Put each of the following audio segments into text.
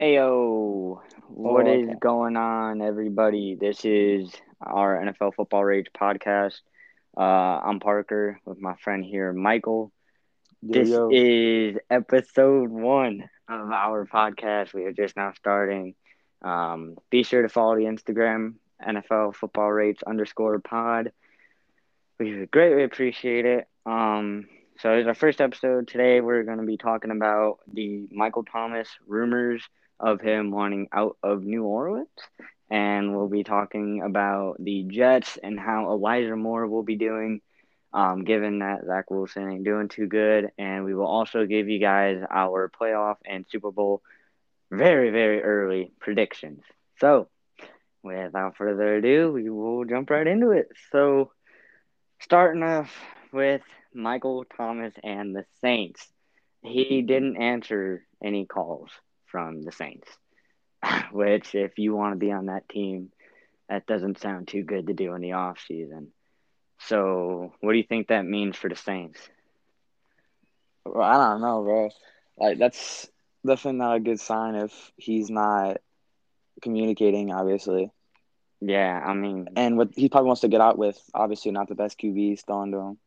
Ayo, what Oh, is going on, everybody? This is our NFL Football Rage podcast. Uh, I'm Parker with my friend here, Michael. Yo, This yo. is episode one of our podcast. We are just now starting. Um, be sure to follow the Instagram NFL Football Rates underscore pod. We greatly appreciate it. Um, so it's our first episode today. We're going to be talking about the Michael Thomas rumors of him wanting out of New Orleans, and we'll be talking about the Jets and how Elijah Moore will be doing. Um, given that Zach Wilson ain't doing too good, and we will also give you guys our playoff and Super Bowl very, very early predictions. So, without further ado, we will jump right into it. So, starting off with Michael Thomas and the Saints, he didn't answer any calls from the Saints, which, if you want to be on that team, that doesn't sound too good to do in the off season. So, what do you think that means for the Saints? Well, I don't know, bro. Like that's definitely not a good sign if he's not communicating, obviously. Yeah, I mean, And what he probably wants to get out with, obviously not the best QBs throwing to him.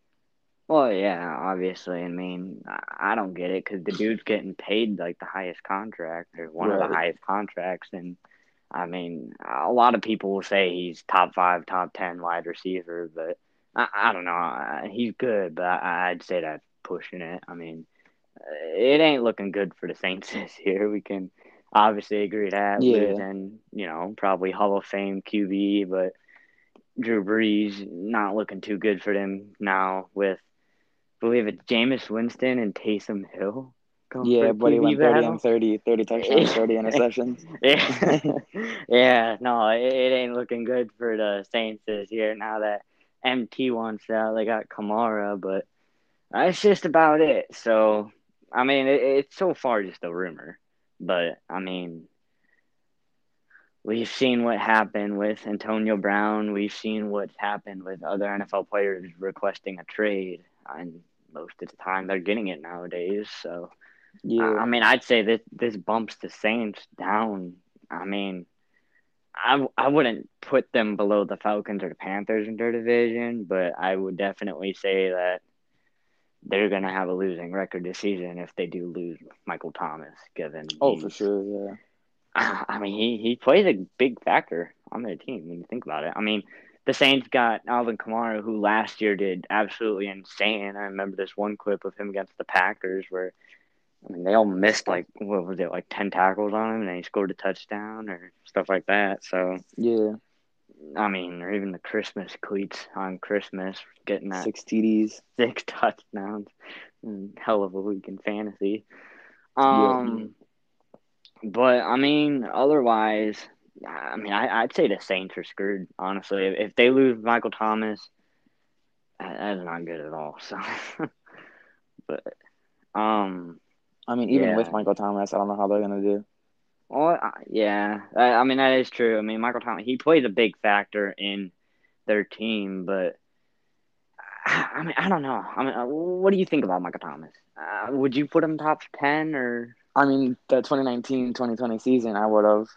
Well, yeah, obviously. I mean, I don't get it because the dude's getting paid like the highest contract or one of the highest contracts, and I mean, a lot of people will say he's top five, top ten wide receiver, but I, I don't know. He's good, but I, I'd say that's pushing it. I mean, it ain't looking good for the Saints this year. We can obviously agree that. Yeah. Losing, you know, probably Hall of Fame QB, but Drew Brees not looking too good for them now with, believe it's Jameis Winston and Taysom Hill. Yeah, he went 30 battle. and 30, 30 touchdowns, 30 interceptions. Yeah, yeah, no, it, it ain't looking good for the Saints this year. Now that MT wants out, they got Kamara, but that's just about it. So, I mean, it, it's so far just a rumor, but I mean, we've seen what happened with Antonio Brown. We've seen what's happened with other NFL players requesting a trade, and most of the time they're getting it nowadays. So. I Yeah. I mean, I'd say this this bumps the Saints down. I mean, I I wouldn't put them below the Falcons or the Panthers in their division, but I would definitely say that they're gonna have a losing record this season if they do lose Michael Thomas. Given Oh, for sure, yeah. I mean, he he plays a big factor on their team when you think about it. I mean, the Saints got Alvin Kamara, who last year did absolutely insane. I remember this one clip of him against the Packers where, I mean, they all missed like what was it, like ten tackles on him, and then he scored a touchdown or stuff like that. So, Yeah. I mean, or even the Christmas cleats on Christmas, getting that Six TDs. six touchdowns. Mm, Hell of a week in fantasy. Um, but I mean, otherwise, I mean, I, I'd say the Saints are screwed. Honestly, if, if they lose Michael Thomas, that, that's not good at all. So, but um, I mean, even Yeah. with Michael Thomas, I don't know how they're gonna do. well, I- yeah, I, I mean that is true. I mean, Michael Thomas, he plays a big factor in their team, but. I I mean, I don't know. I mean, uh, what do you think about Michael Thomas? Uh, would you put him top ten or? I mean, the 2019-2020 season, I would have.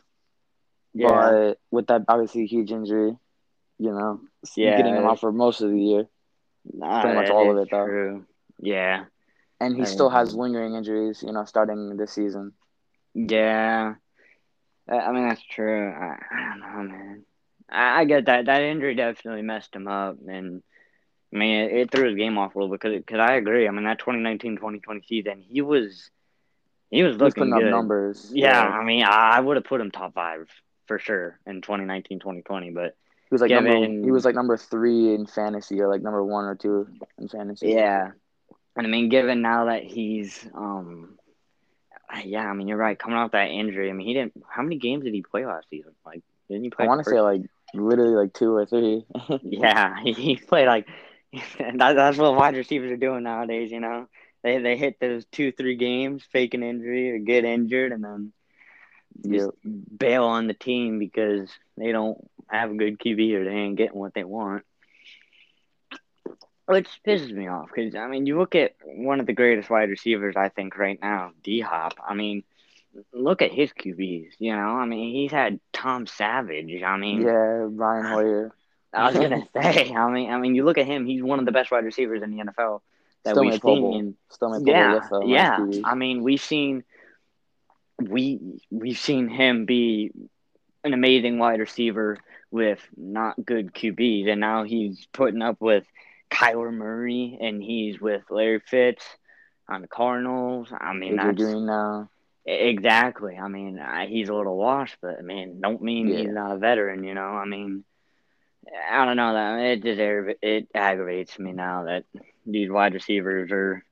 Yeah, But with that obviously huge injury, you know, Yeah. getting him out for most of the year, Nah, pretty much all of it, though. True. Yeah, and he I still has lingering injuries, you know, starting this season. yeah. I mean, that's true. I, I don't know, man. I, I get that. That injury definitely messed him up, and I mean, it, it threw his game off a little because because I agree. I mean, that 2019-2020 season, he was he was He was looking up good. numbers. Yeah, I mean, I, I would have put him top five for sure in 2019-2020, but He was like number Given- he was like number three in fantasy or like number one or two in fantasy. Yeah. And I mean, given now that he's, um, yeah, I mean, you're right. Coming off that injury, I mean, he didn't. How many games did he play last season? Like, didn't he play? I want to say like literally like two or three. yeah, he, he played like. that, that's what wide receivers are doing nowadays. You know, they they hit those two three games, fake an injury or get injured, and then just bail on the team because they don't have a good QB or they ain't getting what they want. Which pisses me off because I mean, you look at one of the greatest wide receivers I think right now, D Hop. I mean, look at his QBs. You know, I mean, he's had Tom Savage. I mean, Yeah, Brian Hoyer. I was gonna say. I mean, I mean, you look at him. He's one of the best wide receivers in the NFL that Still we've seen. Still made Pro Bowl Yeah, yeah. I mean, we've seen we we've seen him be an amazing wide receiver with not good QBs, and now he's putting up with Kyler Murray, and he's with Larry Fitz on the Cardinals. I mean, that's Green now. exactly. I mean, I, he's a little washed, but I mean, don't mean Yeah. he's not a veteran. You know, I mean. I don't know that it just it aggravates me now that these wide receivers are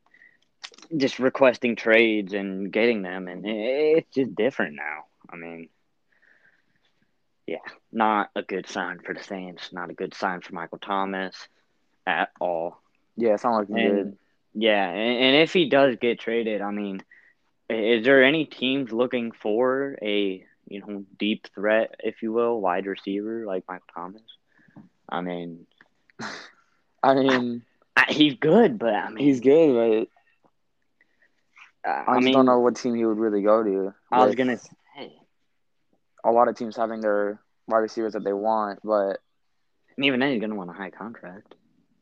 just requesting trades and getting them, and it's just different now. I mean, yeah, not a good sign for the Saints. Not a good sign for Michael Thomas at all. Yeah, it's not looking good. Yeah, and, and if he does get traded, I mean, is there any teams looking for a you know deep threat, if you will, wide receiver like Michael Thomas? I mean, I mean, I, he's good, but I mean, he's good, uh, I, I just mean, don't know what team he would really go to. I was gonna say, a lot of teams having their wide receivers that they want, but and even then, he's gonna want a high contract.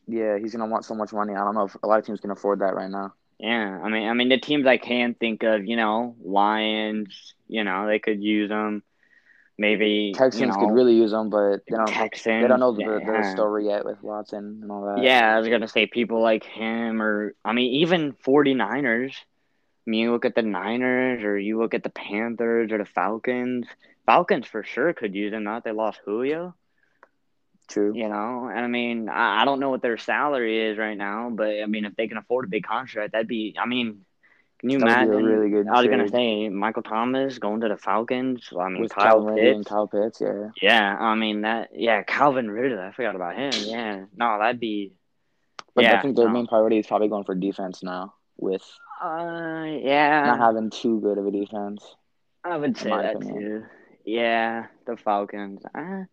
yeah, he's gonna want so much money. I don't know if a lot of teams can afford that right now. Yeah, I mean, I mean, the teams I can think of, you know, Lions, you know, they could use them. Maybe Texans you know, could really use them, but they don't. Texans. They don't know the, the story yet with Watson and all that. Yeah, I was gonna say people like him, or I mean, even 49ers. I mean, you look at the Niners, or you look at the Panthers, or the Falcons. Falcons for sure could use him. Not they lost Julio, true. you know. And I mean, I, I don't know what their salary is right now, but I mean, if they can afford a big contract, that'd be. I mean, can you That would be a imagine? really good I was gonna say Michael Thomas going to the Falcons. I mean, with Kyle Calvin Ridley and Kyle Pitts. Yeah, Yeah, I mean that. Yeah, Calvin Ridley. I forgot about him. Yeah, no, that'd be. but yeah, I think their no. main priority is probably going for defense now, with Uh, yeah. not having too good of a defense. I would say that opinion. too. Yeah, the Falcons. Uh,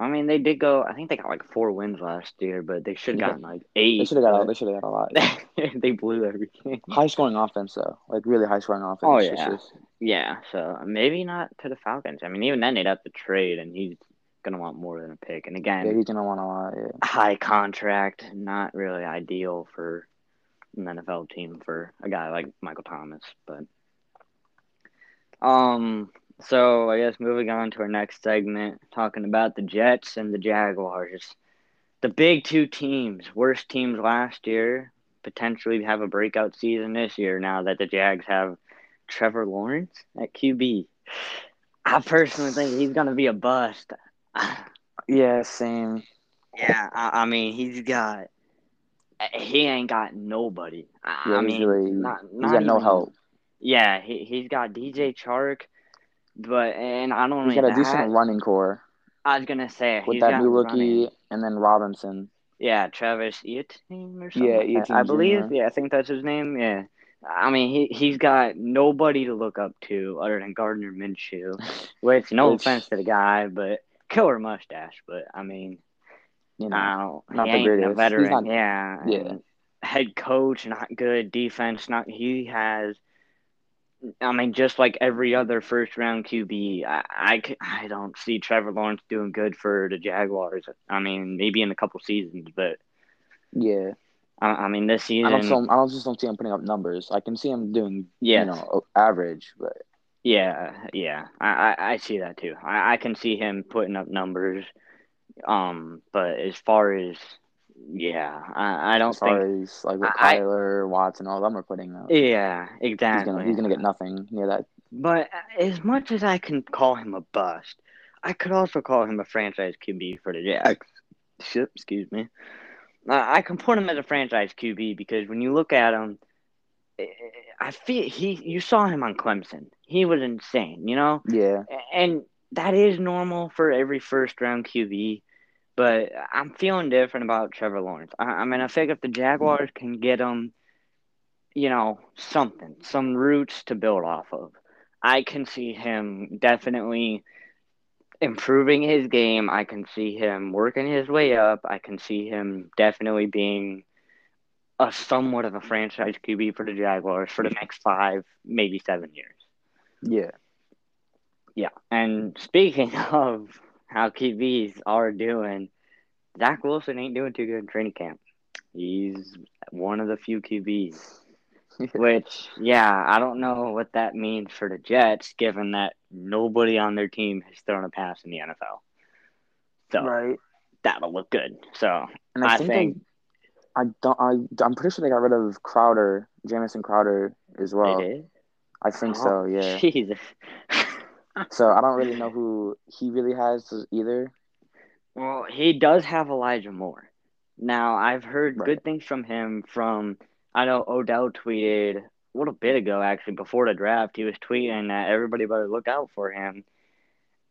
I mean, they did go. I think they got like four wins last year, but they should have gotten like eight. They should have got. They should have got a lot. they blew every game. High scoring offense though, like really high scoring offense. Oh, yeah. just- Yeah, so maybe not to the Falcons. I mean, even then they'd have to trade, and he's gonna want more than a pick. And again, yeah, he's gonna want a lot. Yeah. high contract, not really ideal for an NFL team for a guy like Michael Thomas. But um, so I guess moving on to our next segment, talking about the Jets and the Jaguars, the big two teams, worst teams last year, potentially have a breakout season this year. Now that the Jags have Trevor Lawrence at QB, I personally think he's gonna be a bust. Yeah, same. Yeah, I, I mean, he's got. He ain't got nobody. I, Yeah, I mean, really- not, He's not got no even- help. Yeah, he he's got DJ Chark, but and I don't. He's got a that, decent running core I was gonna say with he's that got new rookie running. and then Robinson. Yeah, Travis Etienne or something. Yeah, like Etienne I believe. Jr.. Yeah, I think that's his name. Yeah. I mean, he he's got nobody to look up to other than Gardner Minshew. Which, no Which- offense to the guy, but killer mustache. But I mean, You know, I don't. he the ain't a greatest. Veteran. not- yeah. Yeah. Head coach, not good. Defense, not. He has. I mean, just like every other first round QB, I I don't see Trevor Lawrence doing good for the Jaguars. I mean, maybe in a couple seasons, but yeah. I, I mean, this I don't. season, I don't just don't see him putting up numbers. I can see him doing, you know, average, but Yeah, yeah, I, I, I see that too. I, I can see him putting up numbers. Um, but as far as yeah, I, I don't as far think. as like what I- Kyler, Watson, all of them are putting up, Yeah, he's exactly. gonna he's gonna get nothing near that. But as much as I can call him a bust, I could also call him a franchise QB for the. Shit, excuse me. I I can put him as a franchise QB because when you look at him, eh, I feel he. You saw him on Clemson. He was insane. You know. Yeah, And that is normal for every first round QB. But I'm feeling different about Trevor Lawrence. I, I mean, I think if the Jaguars can get him, you know, something, some roots to build off of, I can see him definitely improving his game. I can see him working his way up. I can see him definitely being a somewhat of a franchise QB for the Jaguars for the next five, maybe seven years. Yeah. Yeah. And speaking of how QBs are doing, Zach Wilson ain't doing too good in training camp. He's one of the few QBs. Which, yeah, I don't know what that means for the Jets, given that nobody on their team has thrown a pass in the NFL. So right. that'll look good. So And I, I think, think I don't. I I'm pretty sure they got rid of Crowder, Jamison Crowder as well. they did. I think Oh, so. Yeah. Jesus. So I don't really know who he really has either. Well, he does have Elijah Moore. Now, I've heard Right. good things from him from I know Odell tweeted a little bit ago actually before the draft. He was tweeting that everybody better look out for him.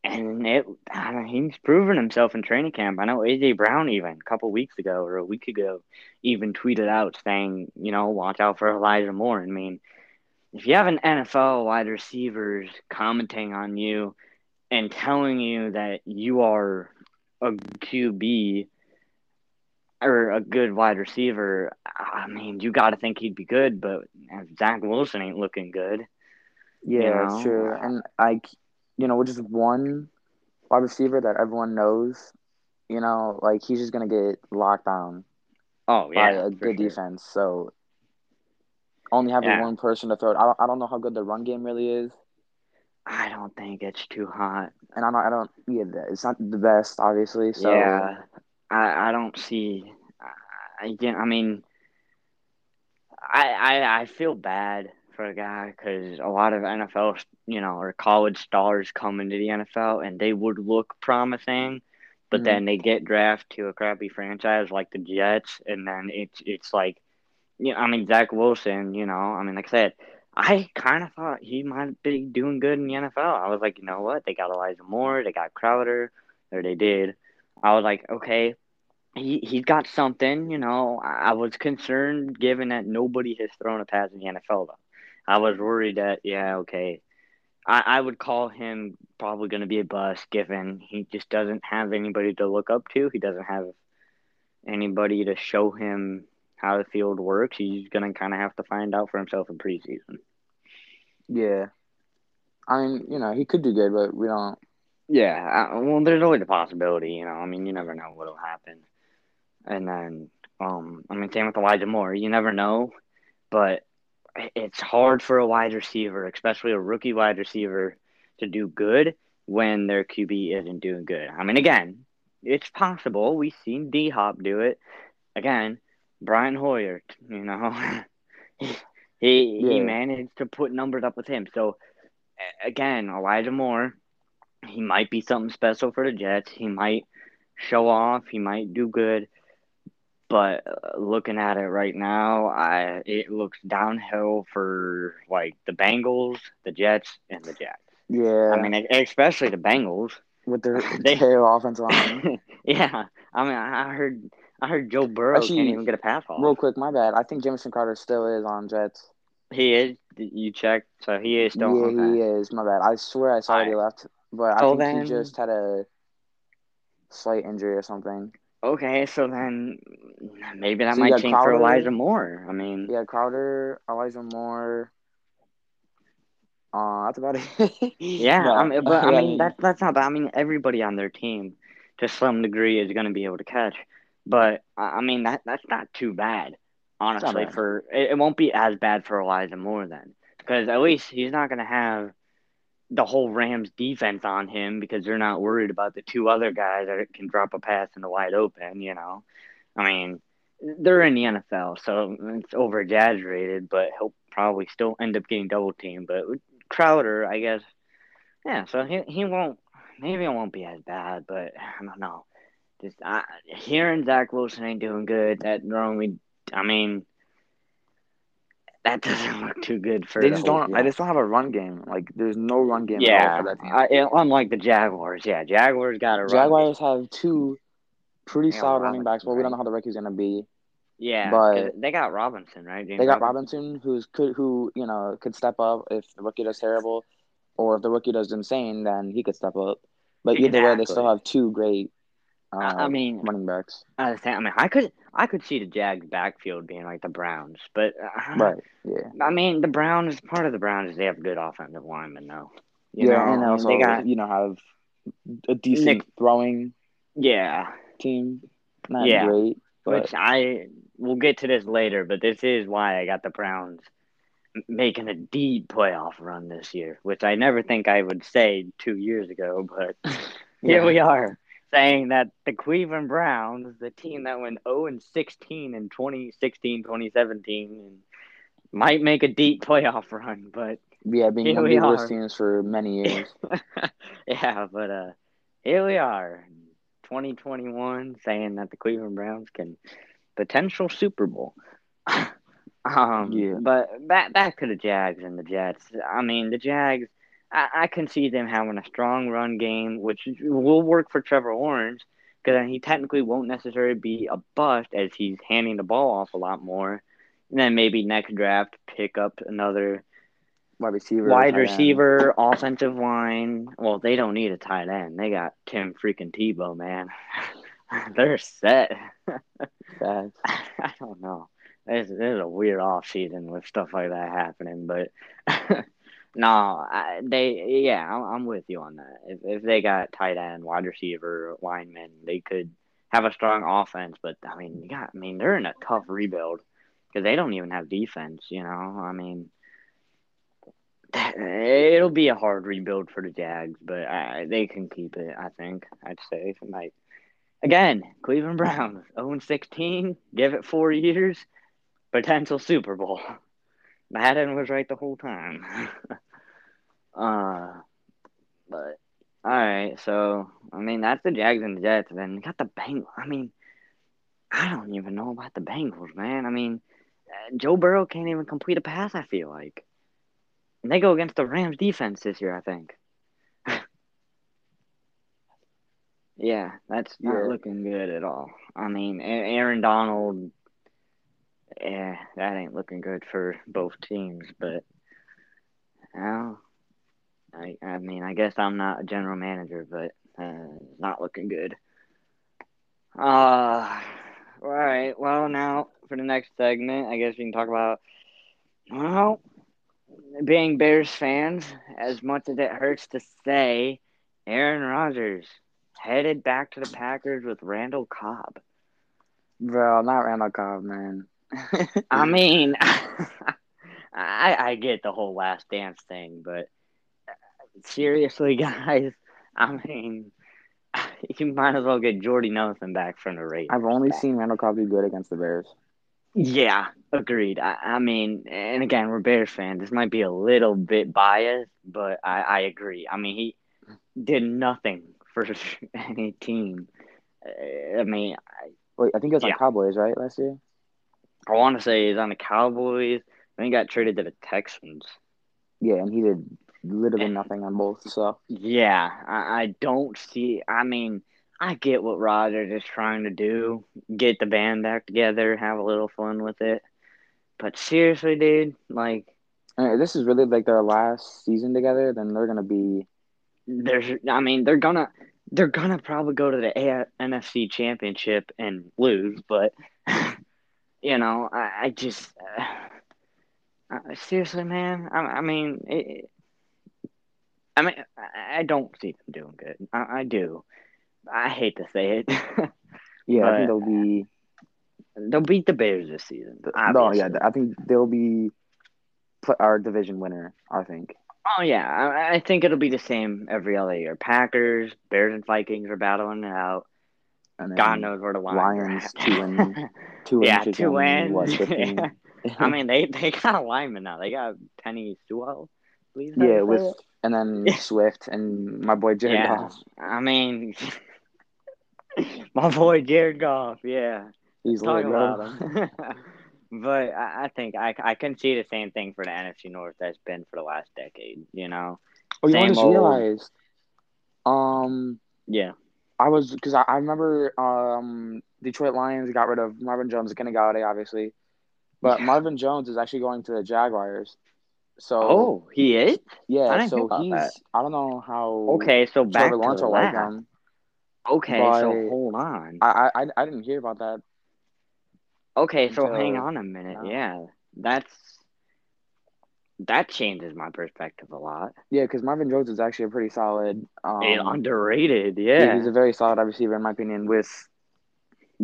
And it I mean, he's proven himself in training camp. I know AJ Brown even a couple weeks ago or a week ago even tweeted out saying, you know, watch out for Elijah Moore. I mean, if you have an NFL wide receivers commenting on you and telling you that you are a QB or a good wide receiver, I mean, you got to think he'd be good. But if Zach Wilson ain't looking good, Yeah, You that's know? true. And like, you know, just one wide receiver that everyone knows, you know, like he's just gonna get locked down oh by yeah, a good sure. defense. So only having Yeah. one person to throw it. I don't, I don't know how good the run game really is, I don't think it's too hot. and I don't. I don't. Yeah, it's not the best, obviously. So yeah, I I don't see. I again, I mean, I I I feel bad for a guy because a lot of NFL, you know, or college stars come into the NFL and they would look promising, but Mhm. then they get drafted to a crappy franchise like the Jets, and then it's it's like, know, I mean Zach Wilson, you know, I mean like I said. I kind of thought he might be doing good in the NFL. I was like, you know what? They got Elijah Moore, they got Crowder, or they did. I was like, okay, he he's got something, you know. I I was concerned given that nobody has thrown a pass in the NFL though. I was worried that yeah, okay. I, I would call him probably gonna be a bust given he just doesn't have anybody to look up to. He doesn't have anybody to show him how the field works. He's gonna kinda have to find out for himself in preseason. yeah, I mean, you know, he could do good, but we don't. Yeah, I, well, there's always a possibility, you know. I mean, you never know what'll happen. And then, um, I mean, same with Elijah Moore. You never know, but it's hard for a wide receiver, especially a rookie wide receiver, to do good when their QB isn't doing good. I mean, again, it's possible. We've seen D Hop do it. Again, Brian Hoyer, you know, he he, he managed to put numbers up with him. So, again, Elijah Moore, he might be something special for the Jets. He might show off. He might do good. But uh, looking at it right now, I it looks downhill for like the Bengals, the Jets, and the Jets. Yeah, I mean, especially the Bengals. with their they- terrible offensive line. yeah, I mean, I heard I heard Joe Burrow Actually, can't even get a pass off. Real quick, my bad. I think Jamison Crowder still is on Jets. He is. You checked, so he is still yeah, on. he is. My bad. I swear I saw that he left, but I think then- he just had a slight injury or something. Okay, so then maybe that So might change for Crowder. Elijah Moore. I mean, Yeah, Crowder, Elijah Moore. Uh, that's about it. Yeah, No, I mean, but I mean that that's not bad. I mean, everybody on their team, to some degree, is going to be able to catch. But I mean that that's not too bad, honestly. bad. For it, it won't be as bad for Elijah Moore then, because at least he's not going to have the whole Rams defense on him because they're not worried about the two other guys that can drop a pass in the wide open. You know, I mean, they're in the NFL, so it's over exaggerated, but he'll probably still end up getting double teamed. But Crowder, I guess. Yeah, so he he won't. Maybe it won't be as bad, but I don't know. Just I, hearing Zach Wilson ain't doing good. That normally, I mean, that doesn't look too good for. They the just don't. team. I just don't have a run game. Like, there's no run game at all yeah, for that team. I, unlike the Jaguars. Yeah, Jaguars got a run. Jaguars have two pretty solid running backs. Robinson, Well, we don't know how the rookie's gonna be. Yeah, but- they got Robinson, right? James They got Robinson, who's could who you know could step up if the rookie does terrible, or if the rookie does insane, then he could step up. But either way, they still have two great uh, I mean, running backs. I understand. I mean, I could I could see the Jags backfield being like the Browns, but uh, Right. Yeah. I mean, the Browns part of the Browns is they have good offensive linemen though. You yeah, know, and also they got you know have a decent Nick- throwing yeah, team. Not Yeah. great, but which I we'll get to this later, but this is why I got the Browns making a deep playoff run this year, which I never think I would say two years ago, but here we are saying that the Cleveland Browns, the team that went 0 and 16 in 2016, 2017, and might make a deep playoff run, but yeah, being of the for many years. yeah, but uh, here we are, 2021, saying that the Cleveland Browns can potential Super Bowl. um, Yeah. but back back to the Jags and the Jets. I mean, the Jags. I, I can see them having a strong run game, which will work for Trevor Lawrence because he technically won't necessarily be a bust as he's handing the ball off a lot more. And then maybe next draft pick up another Wide receiver, wide end. receiver, offensive line. Well, they don't need a tight end. They got Tim freaking Tebow, man. They're set. I don't know. There's, there's a weird off season with stuff like that happening, but no, I, they yeah, I'm, I'm with you on that. If if they got tight end, wide receiver, lineman, they could have a strong offense. But I mean, got I mean they're in a tough rebuild because they don't even have defense. You know, I mean. It'll be a hard rebuild for the Jags, but I, they can keep it. I think I'd say like again, Cleveland Browns 0 16. Give it four years, potential Super Bowl. Madden was right the whole time. uh, but all right, so I mean that's the Jags and the Jets. Then you got the Bengals. I mean, I don't even know about the Bengals, man. I mean, uh, Joe Burrow can't even complete a pass. I feel like. And they go against the Rams defense this year, I think. yeah, that's not Yeah. looking good at all. I mean, Aaron Donald, yeah, that ain't looking good for both teams. But, well, I, I mean, I guess I'm not a general manager, but uh, not looking good. Uh, all right. Well, now for the next segment, I guess we can talk about, well, being Bears fans, as much as it hurts to say, Aaron Rodgers headed back to the Packers with Randall Cobb. Bro, not Randall Cobb, man. I mean, I I get the whole last dance thing, but seriously, guys, I mean, you might as well get Jordy Nelson back from the Raiders. I've only seen Randall Cobb be good against the Bears. Yeah, agreed. I, I mean, and again, we're Bears fans. This might be a little bit biased, but I, I agree. I mean, he did nothing for any team. Uh, I mean, Wait, I think it was on Cowboys, right, last year? I want to say he's on the Cowboys. Then he got traded to the Texans. Yeah, and he did literally nothing on both. So Yeah, I, I don't see. I mean, I get what Rodgers is trying to do get the band back together, have a little fun with it. But seriously, dude, like, uh, this is really like their last season together. Then they're gonna be there's, I mean, they're gonna. They're gonna probably go to the A- NFC Championship and lose, but you know, I, I just uh, uh, seriously, man. I, I mean, it, I mean, I, don't see them doing good. I, I do. I hate to say it. yeah. I think they'll be. They'll beat the Bears this season. No, yeah. I think they'll be our division winner. I think. Oh yeah, I, I think it'll be the same every other year. Packers, Bears, and Vikings are battling it out. And God knows where the Lions, Lions, two and- two yeah, inches two and, wins. what, 15? I mean, they they got a lineman now. They got Penei Sewell. I believe is how you yeah, with it. and then Swift and my boy Jared yeah. Goff. I mean, my boy Jared Goff. Yeah, He's talk lit, about him. but I, I think I I can see the same thing for the NFC North that's been for the last decade. You know. Oh, you know, I just old- realized. Um, Yeah. I was because I, I remember um Detroit Lions got rid of Marvin Jones, Kenny Golladay, obviously, but Yeah. Marvin Jones is actually going to the Jaguars. So Oh, he is. Yeah, so he's that. I don't know how Okay, so back Trevor to will like him. Okay, so hold on. I I I didn't hear about that. Okay, so hang on a minute. Yeah, that's that changes my perspective a lot. Yeah, because Marvin Jones is actually a pretty solid. Um, And underrated, yeah, he's a very solid wide receiver in my opinion. With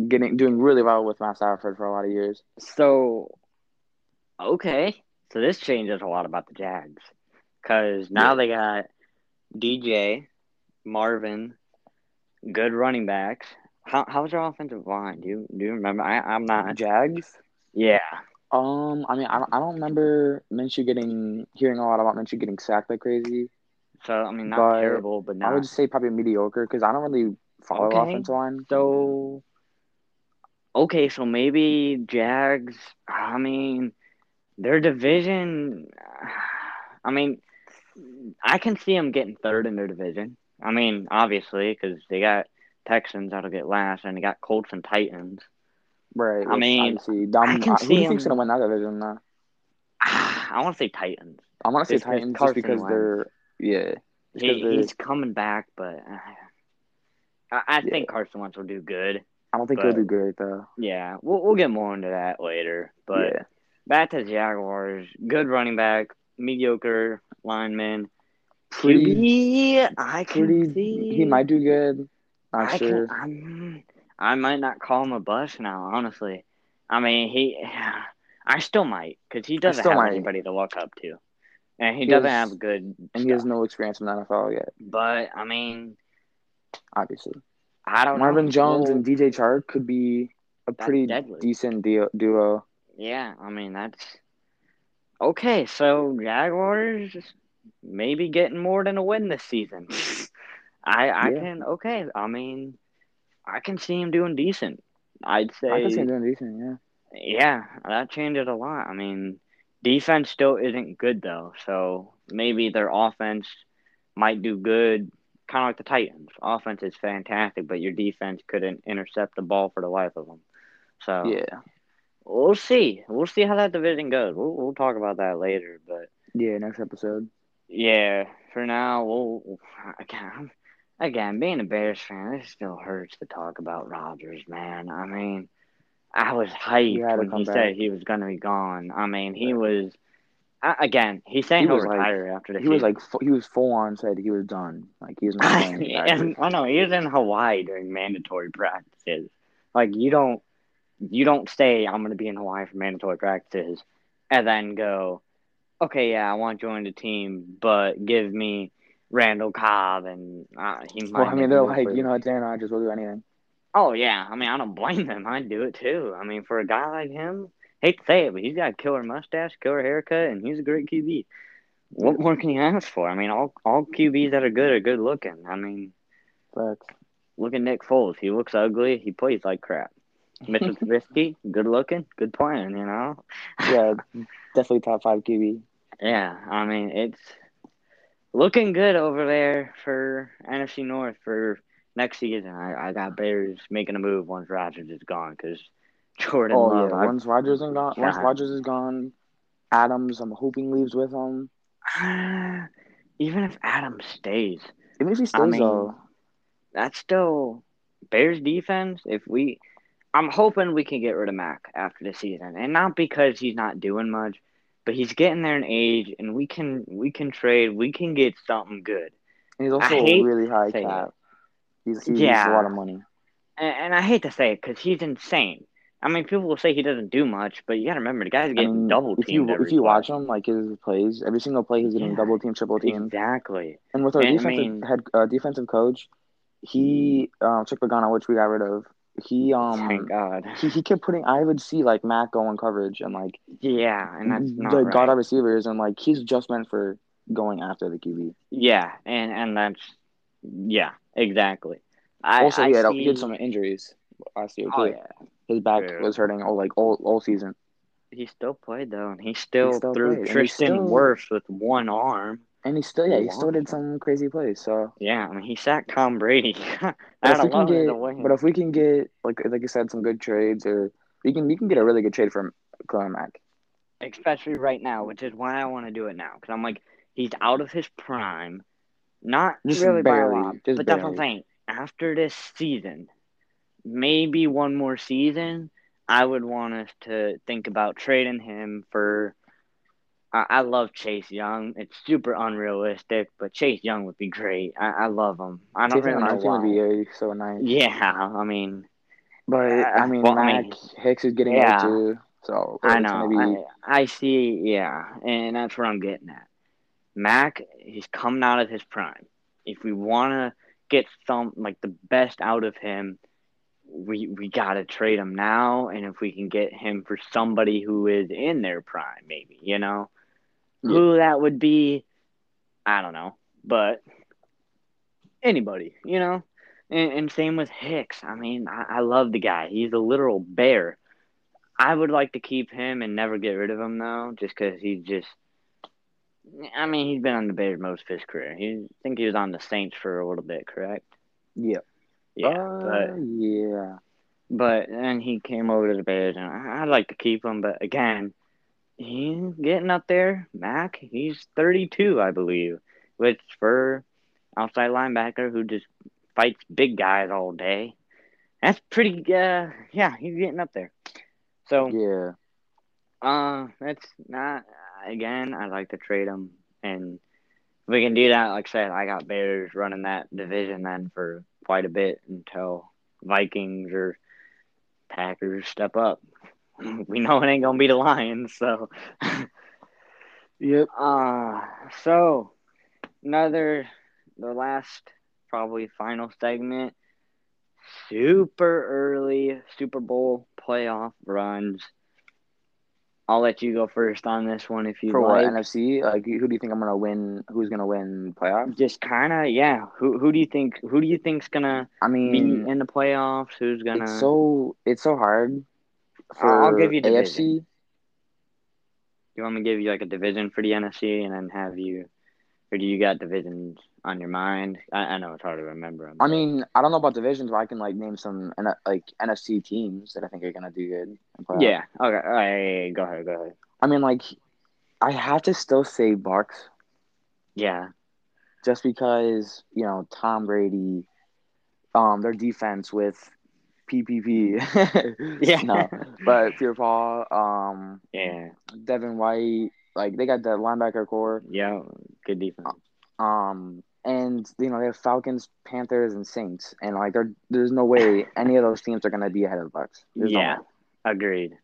getting doing really well with Matt Stafford for a lot of years. So, okay, so this changes a lot about the Jags, because now Yeah. they got DJ, Marvin, good running backs. How how's your offensive line? Do you do you remember? I I'm not. Jags. Yeah. Um, I mean, I don't, I don't remember Minshew getting hearing a lot about Minshew getting sacked like crazy. So I mean, not But terrible, but I would just say probably mediocre because I don't really follow Okay. offensive line. So, okay, so maybe Jags. I mean, their division. I mean, I can see them getting third in their division. I mean, obviously, because they got Texans that'll get last, and they got Colts and Titans. Right. I mean, obviously, dumb, I can who see do you think's gonna win that division? Though? I want to say Titans. I want to say Titans just because Wentz. they're yeah. He, they're- he's coming back, but uh, I, I Yeah. think Carson Wentz will do good. I don't think but- he'll do great though. Yeah, we'll we'll get more into that later. But yeah. back to the Jaguars. Good running back, mediocre lineman. Pretty, QB, I can pretty. see. He might do good. Not I sure. can. I'm, might not call him a bust now. Honestly, I mean he. I still might because he doesn't have might. anybody to look up to, and he, He doesn't has- have good. and he has no experience in the NFL yet. But I mean, Obviously, I don't. Marvin know. Jones and DJ Chark could be a That's pretty deadly. decent duo. duo. Yeah, I mean that's okay. So Jaguars maybe getting more than a win this season. I I Yeah. can okay. I mean, I can see him doing decent. I'd say I can see him doing decent. Yeah. yeah, that changes a lot. I mean, defense still isn't good though, so maybe their offense might do good. Kind of like the Titans. Offense is fantastic, but your defense couldn't intercept the ball for the life of them. So Yeah. We'll see. We'll see how that division goes. We'll we'll talk about that later. But Yeah. Next episode. yeah, for now, we'll again, again being a Bears fan, it still hurts to talk about Rodgers, man. I mean, I was He hyped to when he back. said he was gonna be gone. I mean, he Right. was. Again, he's saying He he'll was like- after the He was like he was full on said he was done. Like he was not playing. and I know he was in Hawaii during mandatory practices. Like you don't you don't say I'm going to be in Hawaii for mandatory practices and then go, okay, yeah, I want to join the team, but give me Randall Cobb and uh, he might. well, I mean, they're like, you know, Darren Rodgers will do anything. Oh yeah, I mean I don't blame them. I'd do it too. I mean for a guy like him, hate to say it, but he's got a killer mustache, killer haircut, and he's a great QB. What more can you ask for? I mean, all all QBs that are good are good looking. I mean, Facts. look at Nick Foles. He looks ugly. He plays like crap. Mitchell Trubisky, good looking, good playing. You know. Yeah, definitely top five QB. Yeah, I mean it's looking good over there for NFC North for next season. I, I got Bears making a move once Rodgers is gone because Jordan Oh Love. yeah, I- once Rodgers is gone, once. Rodgers is gone, Adams, I'm hoping leaves with him. even if Adams stays, Even if he stays I mean, though, that's still Bears defense. If we, I'm hoping we can get rid of Mack after the season, and not because he's not doing much, but he's getting there in age, and we can we can trade, we can get something good. and he's also a really high cap. He's he's Yeah. a lot of money. And, and I hate to say it because he's insane. I mean, people will say he doesn't do much, but you got to remember the guy's I getting mean, double if you teamed. if you watch him, like his plays, every single play he's getting Yeah. double team, triple team. exactly. And with our And, I defensive mean- head uh, defensive coach, he um, Chuck Pagano, which we got rid of. He um Thank God. he, he kept putting. I would see like Mack going coverage and like Yeah, and that's not the right. god receivers and like he's just meant for going after the QB. Yeah, and and that's yeah, exactly. I, also, I he had see, he had some injuries last year too. Oh yeah, His back True. was hurting all like all, all season. he still played though, and he still, still threw played, he Tristan still- Wirfs with one arm. And he still yeah, he still did some crazy plays. So Yeah, I mean he sacked Tom Brady. but I'd if we can love get but if we can get like like you said some good trades or we can we can get a really good trade from Mack. especially right now, which is why I want to do it now. Because I'm like, he's out of his prime, not Just really barely, by a lot, but that's what I'm saying. after this season, maybe one more season, I would want us to think about trading him for. I, I love Chase Young. It's super unrealistic, but Chase Young would be great. I, I love him. I don't Chase really know Young's gonna why. be so nice. Yeah, I mean, But I mean, Well, I Mack mean, Hicks is getting yeah. old too, so I know. be I, I see. Yeah, and that's what I'm getting at. Mack, he's coming out of his prime. If we want to get some like the best out of him, we we gotta trade him now. And if we can get him for somebody who is in their prime, maybe you know Yeah. who that would be, I don't know, but anybody, you know. And, and same with Hicks. I mean, I, I love the guy. He's a literal bear. I would like to keep him and never get rid of him though, just because he's just. I mean, he's been on the Bears most of his career. He I think he was on the Saints for a little bit, correct? yeah. Yeah, Uh, but yeah. but then he came over to the Bears, and I, I'd like to keep him. But again, he's getting up there. Mack, he's 32, I believe, which for outside linebacker who just fights big guys all day, that's pretty. Uh, yeah, he's getting up there. So Yeah. Uh, that's not again. I'd like to trade him, and if we can do that. Like I said, I got Bears running that division then for quite a bit until Vikings or Packers step up. We know it ain't gonna be the Lions, so. Yep. Uh, so another, the last probably final segment. Super early Super Bowl playoff runs. I'll let you go first on this one if you For like. what NFC? Like, who do you think I'm gonna win? Who's gonna win playoffs? Just kind of, yeah. Who who do you think? Who do you think's gonna I mean, be mean, in the playoffs? Who's gonna? it's so it's so hard. I'll- For I'll give you division. AFC. you want me to give you like a division for the NFC and then have you, or do you got divisions on your mind? I, I know it's hard to remember 'em, I but- mean, I don't know about divisions, but I can like name some like NFC teams that I think are gonna do good. yeah. Okay. All right, yeah, yeah, go ahead. Go ahead. I mean, like, I have to still say Barks. Yeah. just because you know Tom Brady, um, their defense with PPP. Yeah. no, but Pierre Paul, um, Yeah. Devin White, like they got that linebacker core. Yeah. Good defense. Um, and you know they have Falcons, Panthers, and Saints, and like there, there's no way any of those teams are gonna be ahead of the Bucs. There's Yeah. way. Agreed.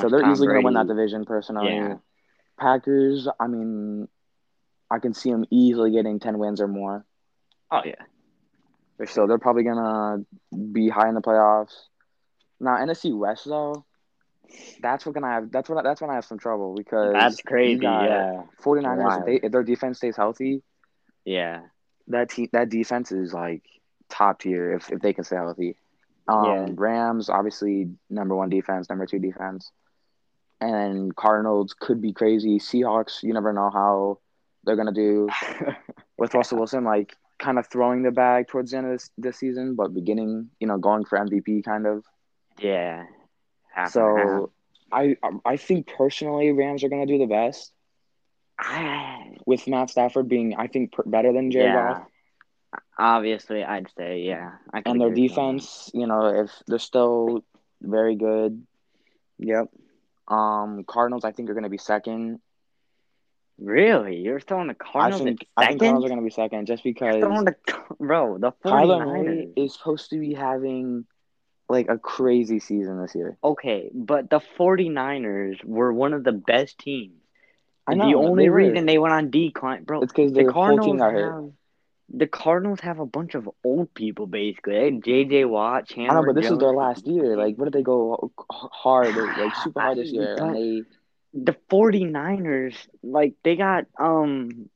So they're Tom easily gonna win that division. Personally, Yeah. Packers. I mean, I can see them easily getting ten wins or more. Oh yeah. So sure. they're probably gonna be high in the playoffs. Now NFC West though, that's what gonna have. That's what. That's when I have some trouble because That's crazy. Yeah. 49ers. If, they, if their defense stays healthy, Yeah. that te- that defense is like top tier if, if they can stay healthy. Um, Yeah. Rams obviously number one defense, number two defense, and Cardinals could be crazy. Seahawks, you never know how they're gonna do with Russell Wilson, like kind of throwing the bag towards the end of this, this season, but beginning, you know, going for MVP kind of. yeah. Half. So I I think personally Rams are gonna do the best I, with Matt Stafford being I think better than Jared yeah. Goff. Obviously, I'd say yeah. I and their agree with you on that. defense, you know, if they're still very good. Yep. Um, Cardinals, I think are going to be second. Really, you're throwing the Cardinals I think I think Cardinals are going to be second just You're because throwing the bro the Kyler 49ers. Murray is supposed to be having like a crazy season this year. Okay, but the 49ers were one of the best teams. I know the only they reason they went on decline, bro, It's because the their whole team Cardinals got hurt. have the Cardinals have a bunch of old people basically. They had JJ Watt, Chandler I know, but this is their last year. Like, what did they go hard, like super hard this year? And they, the 49ers, like they got um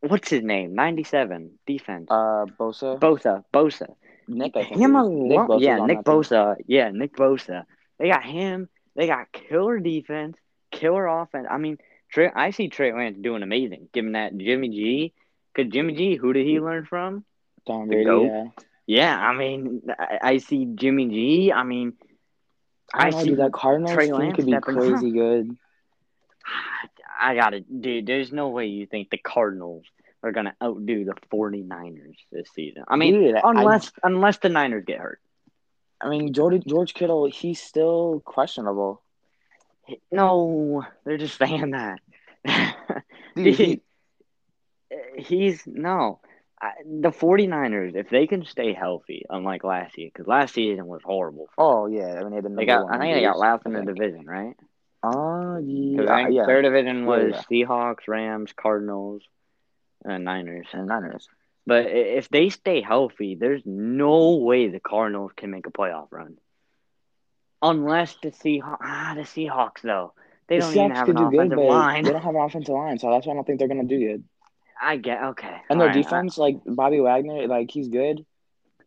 what's his name? 97 defense. uh, Bosa, Bosa, Bosa. Nick, I him. Nick alone. Bosa's Yeah, Nick that team. Bosa. Yeah, Nick Bosa. They got him. They got killer defense, killer offense. I mean, Trey, I see Trey Lance doing amazing. Given that Jimmy G, cause Jimmy G, who did he learn from? Tom Brady, yeah. Yeah, I mean, I, I see Jimmy G. I mean, I, I know, see dude, that Cardinals Trey team could be stepping up. crazy good. I got it, dude. There's no way you think the Cardinals are going to outdo the 49ers this season. I mean, Dude, I- unless unless the Niners get hurt. I mean, George George Kittle, he's still questionable. No, they're just saying that. Dude, he, He's no. I, the 49ers, if they can stay healthy, unlike last year, because last season was horrible. oh yeah, I mean, they had the They got, I think they got last in the division, right? Uh, yeah, I think yeah, their division Yeah, was yeah. Seahawks, Rams, Cardinals, and Niners. and Niners. But if they stay healthy, there's no way the Cardinals can make a playoff run. Unless the Seahawks, ah, the Seahawks though, they The don't even have an good, offensive but line. they don't have an offensive line, so that's why I don't think they're gonna do good. I get okay. And their right, defense, like Bobby Wagner, like he's good,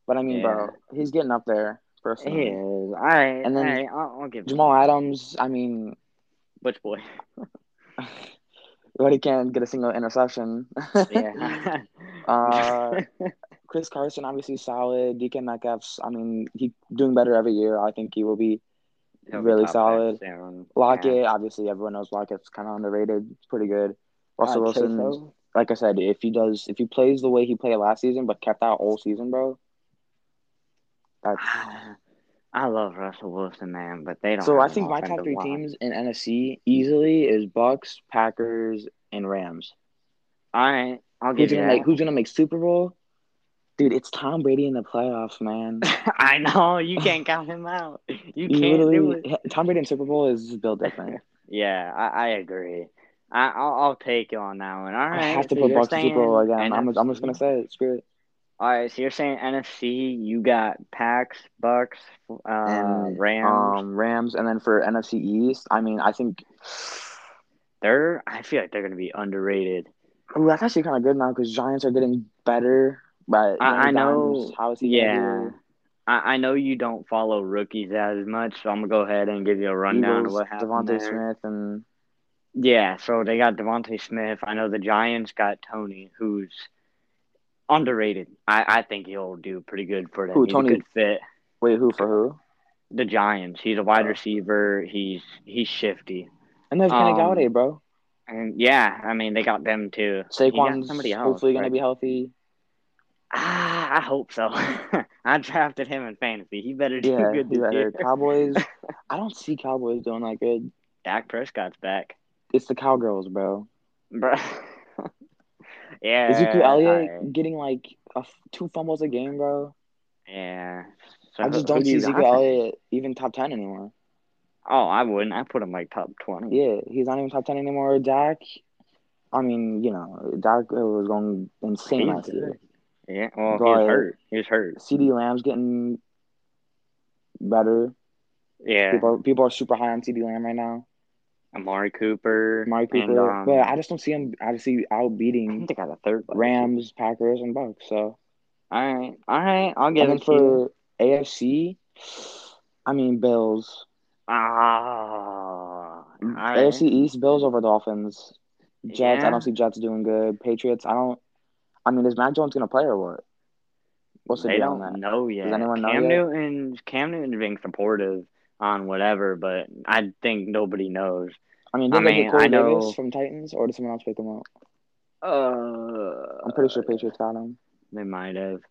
but I mean, bro, he's getting up there personally. He is. All right, And then all right, I'll, I'll give Jamal Adams, I mean, Which boy? but he can't get a single interception. Yeah. uh, Chris Carson, obviously solid. DK Metcalf's, I mean, he doing better every year. I think he will be. He'll really top solid. five soon. Lockett, Yeah. obviously, everyone knows Lockett's kind of underrated. It's pretty good. Russell I'd Wilson, so. like I said, if he does, if he plays the way he played last season, but kept out all season, bro, that's. I love Russell Wilson, man, but they don't. So I think my top three line. teams in NFC easily is Bucs, Packers, and Rams. All right, I'll give Who's you gonna that. make Who's gonna make Super Bowl? Dude, it's Tom Brady in the playoffs, man. I know you can't count him out. You You can't do literally, it. Tom Brady in Super Bowl is built different. Yeah, I, I agree. I, I'll, I'll take you on that one. All right, I have to so put Bucs Super Bowl again. I'm, I'm just gonna say it. Screw it. All right, so you're saying NFC. You got Packs, Bucs, uh, And Rams. um, Rams, and then for NFC East, I mean, I think. they're. I feel like they're gonna be underrated. Ooh, that's actually kind of good now because Giants are getting better. But I, I know. How is he Yeah. I, I know you don't follow rookies as much, so I'm gonna go ahead and give you a rundown Eagles, of what happened DeVonta there. Smith, and Yeah, so they got DeVonta Smith. I know the Giants got Toney, who's underrated. I, I think he'll do pretty good for them. Who, He's Toney? a good fit. wait, who for who? The Giants. He's a wide Oh. receiver. He's he's shifty. And there's Kenny Um, Golladay, bro. And yeah, I mean they got them too. He got Saquon's somebody else. hopefully gonna be healthy. Ah, I hope so. I drafted him in fantasy. He better do Yeah, good he better. year. Cowboys. I don't see Cowboys doing that good. Dak Prescott's back, It's the Cowgirls, bro. bro. yeah. Ezekiel Elliott getting like a two fumbles a game, bro. Yeah. So I just who don't do see Ezekiel? Elliott even top ten anymore. Oh, I wouldn't. I put him like top twenty. Yeah, he's not even top ten anymore. Dak. I mean, you know, Dak was going insane last year. Yeah. Well, he But- was hurt. He was hurt. CeeDee Lamb's getting better. Yeah. People, people are super high on CeeDee Lamb right now. Amari Cooper. Amari and, Cooper, um, but I just don't see him obviously out I beating they got a third. wide. Rams, Packers, and Bucs. So, All right. All right. I'll give and then it to you. for AFC, I mean Bills. Ah. right. AFC East, Bills over Dolphins. Jets, I don't see Jets doing good. Patriots, I don't. I mean, is Mac Jones gonna play or what? What's the They deal on that? know yet. anyone know Cam yet? Newton. Cam Newton's being supportive on whatever, but I think nobody knows. I mean, I did they mean, get Corey I know- Davis from Titans, or did someone else pick him up? Uh, I'm pretty sure Patriots got him. They might have.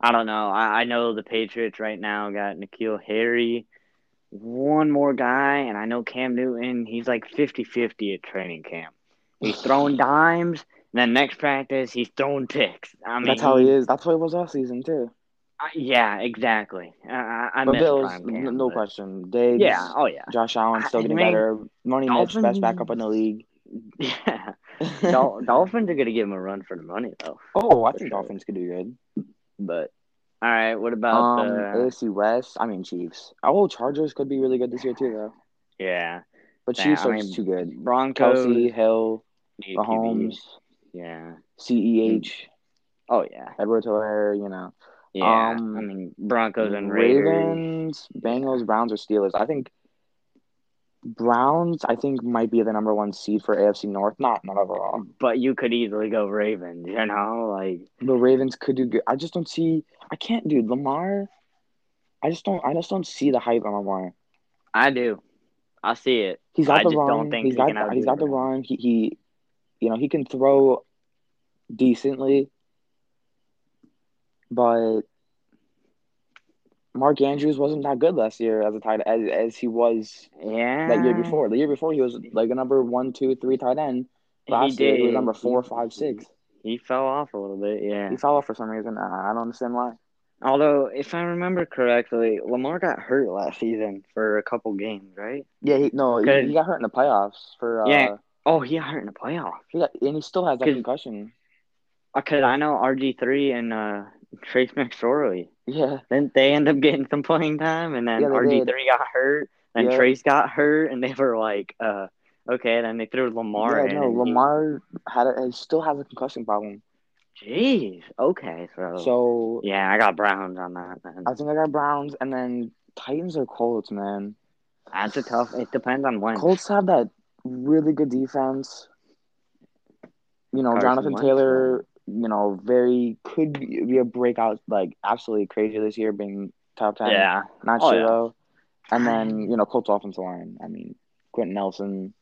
I don't know. I, I know the Patriots right now got N'Keal Harry, one more guy, and I know Cam Newton. He's like 50 50 at training camp. He's throwing dimes, and then next practice, he's throwing picks. I mean, That's how he is. That's what he was last season too. Uh, yeah, exactly. I, I, But Bills, Cam, no but- question. Diggs, Yeah, oh yeah. Josh Allen still I getting mean, better. Money Mitch, best Dolphins- backup in the league. Yeah. Dol- Dolphins are going to give him a run for the money, though. oh, I think sure. Dolphins could do good. But, all right, what about Um, the. AFC West. I mean Chiefs. Oh, Chargers could be really good this year too, though. Yeah. But Yeah, Chiefs I are mean, too good. Broncos. Kelce, Hill. Mahomes, Yeah. Ceh, Oh, yeah. Edward Helaire. You know, Yeah. Um, I mean, Broncos and Raiders. Ravens, Bengals, Browns, or Steelers. I think Browns. I think might be the number one seed for AFC North. Not not overall. But you could easily go Ravens, you know? Like, The Ravens could do good. I just don't see. I can't, dude. Lamar. I just don't. I just don't see the hype on Lamar. I do. I see it. He's got I the just run. don't think he's he got. He's got the the run. He, he, you know, he can throw decently, but Mark Andrews wasn't that good last year as a tight as as he was Yeah. that year before. The year before he was like a number one, two, three tight end. He Last year he was number four, five, six. He- five, six. He fell off a little bit, yeah. He fell off for some reason. I don't understand why. Although, if I remember correctly, Lamar got hurt last season for a couple games, right? Yeah, he no, he, he got hurt in the playoffs for uh Yeah. Oh, he got hurt in the playoffs. he got, and he still has that concussion. Because I know RG3 and uh, Trace McSorley. Yeah. Then they end up getting some playing time, and then Yeah, RG3 got hurt, and Yeah. Trace got hurt, and they were like, uh, okay. Then they threw Lamar yeah, in. no, and he- Lamar had a, he still has a concussion problem. Jeez. Okay. So, So yeah, I got Browns on that. Then. I think I got Browns and then Titans or Colts, man. That's a tough. It depends on when. Colts have that really good defense. You know, Carson Jonathan Taylor, you know, very could be a breakout, like absolutely crazy this year, being top ten. Yeah. Not Oh, sure yeah. though. And then you know, Colts offensive line. I mean, Quenton Nelson.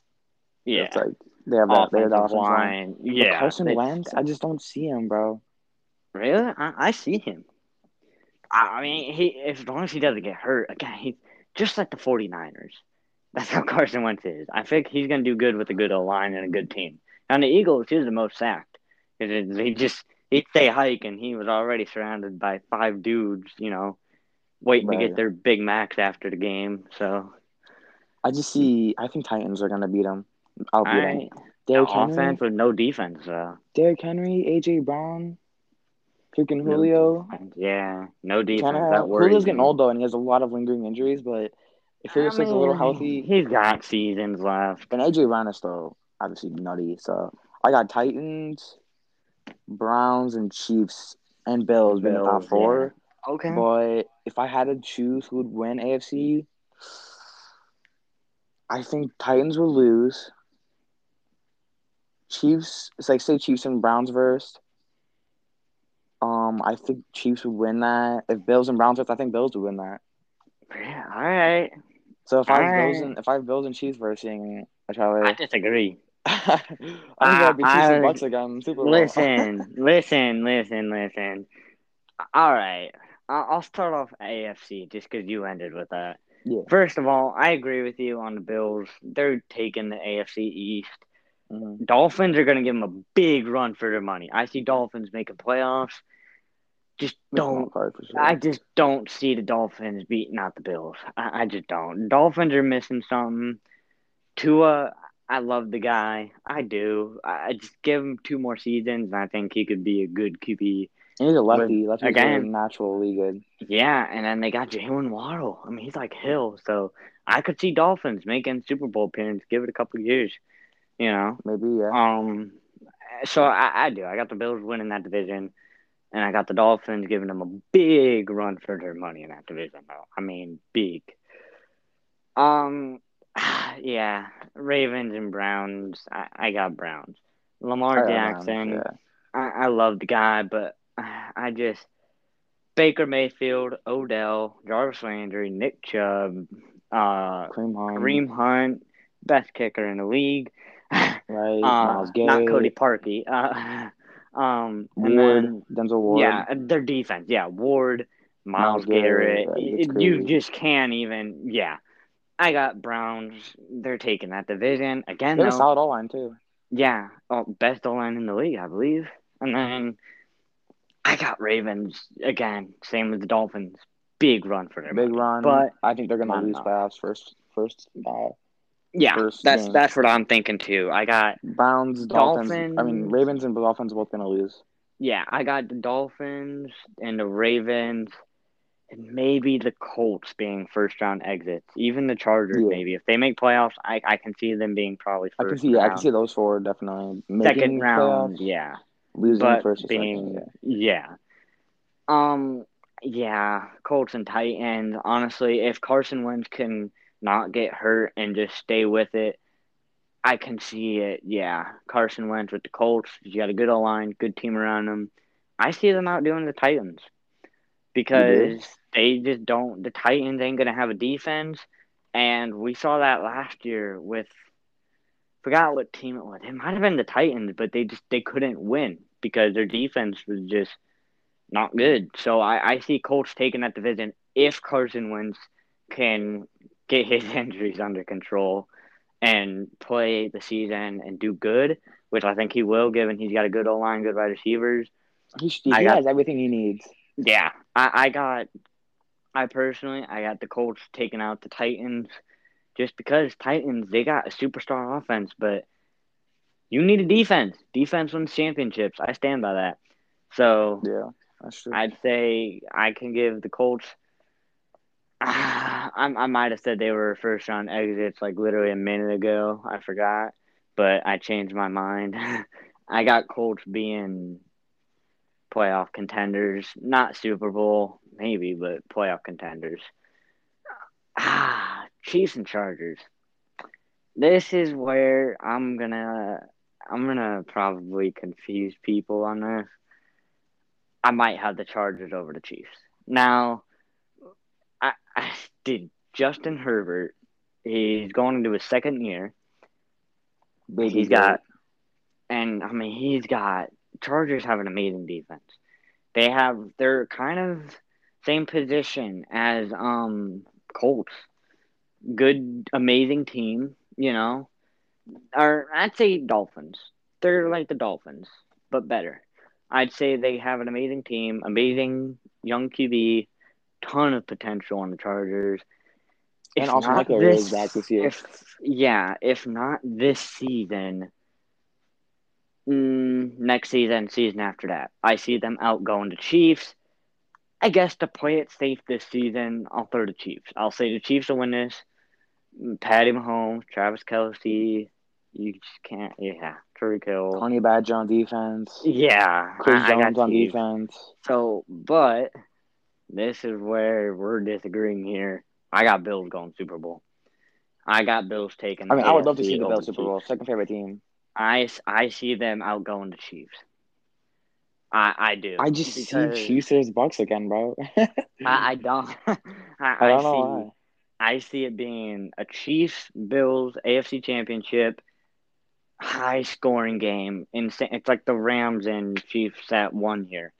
Yeah. It's like they have that. They have that Offensive line. line. But Yeah. Carson they- Wentz, I just don't see him, bro. Really? I, I see him. I, I mean, he as long as he doesn't get hurt, again, he's just like the 49ers. That's how Carson Wentz is. I think he's going to do good with a good O line and a good team. And the Eagles, he's the most sacked. He just he'd stay hike, and he was already surrounded by five dudes, you know, waiting to get their Big Macs after the game. So, I just see. I think Titans are gonna beat them. I'll beat them. Derrick offense Henry, with no defense. So. Derrick Henry, AJ Brown, freaking Julio. Yeah, no defense. Tannehill. That worries Julio's getting old though, and he has a lot of lingering injuries. But if he I stays a little healthy, He's got seasons left. and AJ Brown is still obviously nutty. So I got Titans, Browns, and Chiefs and Bills being the top Bills, four. Okay. But if I had to choose who would win AFC, I think Titans will lose. Chiefs, it's like say Chiefs and Browns verse. Um, I think Chiefs would win that. If Bills and Browns verse, I think Bills would win that. Yeah, all right. So if I have Alright. Bills and if I have Bills and Chiefs versing each I other, disagree. I'm gonna be I- Bucs again. Super. Listen, listen, listen, listen. All right. I'll start off AFC just because you ended with that. Yeah. First of all, I agree with you on the Bills. They're taking the AFC East. Mhm. Dolphins are going to give them a big run for their money. I see Dolphins making playoffs. Just don't sure. I just don't see the Dolphins beating out the Bills. I, I just don't. Dolphins are missing something. Tua, I love the guy. I do. I just give him two more seasons, and I think he could be a good QB. And he's a lefty. Lefties are again- naturally good. Yeah, and then they got Jaylen Waddle. I mean, he's like Hill, so I could see Dolphins making Super Bowl appearance. Give it a couple years, you know. Maybe yeah. Um, so I, I do. I got the Bills winning that division, and I got the Dolphins giving them a big run for their money in that division. Though I mean, big. Um, yeah, Ravens and Browns. I, I got Browns. Lamar I got Browns, Jackson. yeah. I, I love the guy, but I just Baker Mayfield, Odell, Jarvis Landry, Nick Chubb, uh, Kareem Hunt, Kareem Hunt, best kicker in the league. right? Uh, Myles Garrett, not Cody Parkey. Uh, um, and Ward, then Denzel Ward. yeah, their defense. Yeah, Ward, Myles, Myles Garrett. Garrett, you just can't even. Yeah, I got Browns. They're taking that division again. They have a though. solid O line too. Yeah, oh, best O line in the league, I believe. And then I got Ravens again. Same with the Dolphins. Big run for them. Big money. run, but I think they're gonna lose playoffs first. First, uh, yeah, first that's game. that's what I'm thinking too. I got Browns, Dolphins. I mean, Ravens and Dolphins both gonna lose. yeah, I got the Dolphins and the Ravens, and maybe the Colts being first round exits. Even the Chargers, Yeah. maybe if they make playoffs, I, I can see them being probably I can see. Yeah, I can see those four definitely second round. playoffs, Yeah. losing but first being second. yeah. Um yeah, Colts and Titans. Honestly, if Carson Wentz can not get hurt and just stay with it, I can see it. Yeah, Carson Wentz with the Colts. You got a good line, good team around him. I see them outdoing the Titans Mm-hmm. because they just don't. The Titans ain't gonna have a defense, and we saw that last year with. Forgot what team it was. It might have been the Titans, but they just they couldn't win because their defense was just not good. So I, I see Colts taking that division if Carson Wentz can get his injuries under control and play the season and do good, which I think he will, given he's got a good O line, good wide receivers. He, he I has got- everything he needs. Yeah, I, I got, I personally, I got the Colts taking out the Titans, just because Titans they got a superstar offense, but you need a defense. Defense wins championships. I stand by that. So Yeah, that's true. I'd say I can give the Colts. I, I might have said they were first round exits like literally a minute ago. I forgot, but I changed my mind. I got Colts being playoff contenders, not Super Bowl, maybe, but playoff contenders. Ah, Chiefs and Chargers. This is where I'm gonna I'm gonna probably confuse people on this. I might have the Chargers over the Chiefs. Now, I, I did Justin Herbert. He's going into his second year. Baby he's got, and I mean, he's got. Chargers have an amazing defense. They have. They're kind of same position as um Colts. Good, amazing team. You know, or I'd say Dolphins. They're like the Dolphins, but better. I'd say they have an amazing team, amazing young QB, ton of potential on the Chargers. And If also not Michael Rose back this year. If, yeah, if not this season, mm, next season, season after that, I see them outgoing the Chiefs. I guess to play it safe this season, I'll throw the Chiefs. I'll say the Chiefs will win this. Patty Mahomes, Travis Kelce, you just can't. Yeah, Curry Kill. Honey Badger on defense. Yeah, Chris I, I Jones got on Chiefs. defense. So, but this is where we're disagreeing here. I got Bills going Super Bowl. I got Bills taking. I mean, I would love to see the Bills Super Bowl. Second favorite team. I, I see them outgoing the Chiefs. I I do. I just because see Chiefs as Bucs again, bro. I, I don't. I, I I don't see. know why. I see it being a Chiefs Bills AFC Championship, high scoring game. Insane. It's like the Rams and Chiefs at one here.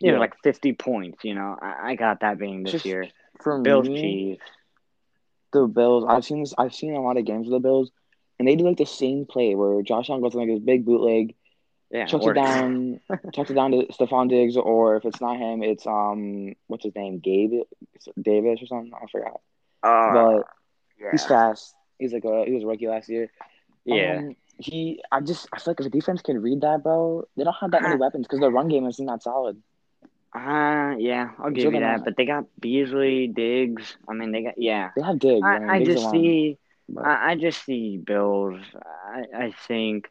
You know, like fifty points. You know, I, I got that being this Just year. For Bills me, Chiefs. the Bills. I've seen this. I've seen a lot of games with the Bills, and they do like the same play where Josh Allen goes on like this big bootleg, Yeah, chucks works. it down, chucks it down to Stefon Diggs, or if it's not him, it's um, what's his name, Gabe Davis or something. I forgot. Uh, But yeah. he's fast. He's like a he was a rookie last year. yeah. Um, he, I just, I feel like if the defense can read that, bro, they don't have that many weapons because their run game is not that solid. Uh, yeah, I'll give you that. But they got Beasley, Diggs. I mean, they got yeah. They have Diggs. I, I Diggs just see, I, I just see Bills. I, I think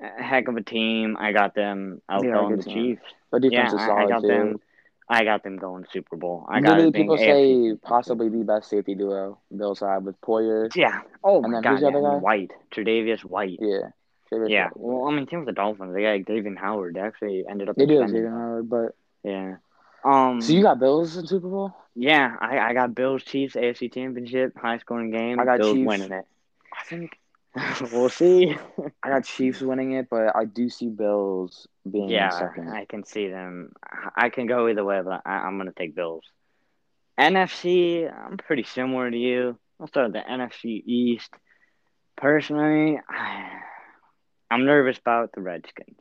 a heck of a team. I got them a outgoing good the team. Chiefs. But defense Yeah, is I, solid I got too. them. I got them going Super Bowl. I got Literally, it people say Championship. possibly the best safety duo Bills have with Poyer. Yeah. Oh And my God. Yeah. other guy? White. Tre'Davious White. Yeah. Favorite Yeah. player. Well, I mean, same with the Dolphins. They got like, David Howard. They actually ended up. They do have. Xavier Howard, but Yeah. Um. so you got Bills in Super Bowl? Yeah, I, I got Bills Chiefs AFC Championship, high scoring game. I got Bills Chiefs. winning it. I think we'll see. I got Chiefs winning it, but I do see Bills being yeah, second. I can see them. I can go either way, but I, I'm gonna take Bills. NFC, I'm pretty similar to you. I'll start with the NFC East. Personally, I, I'm nervous about the Redskins.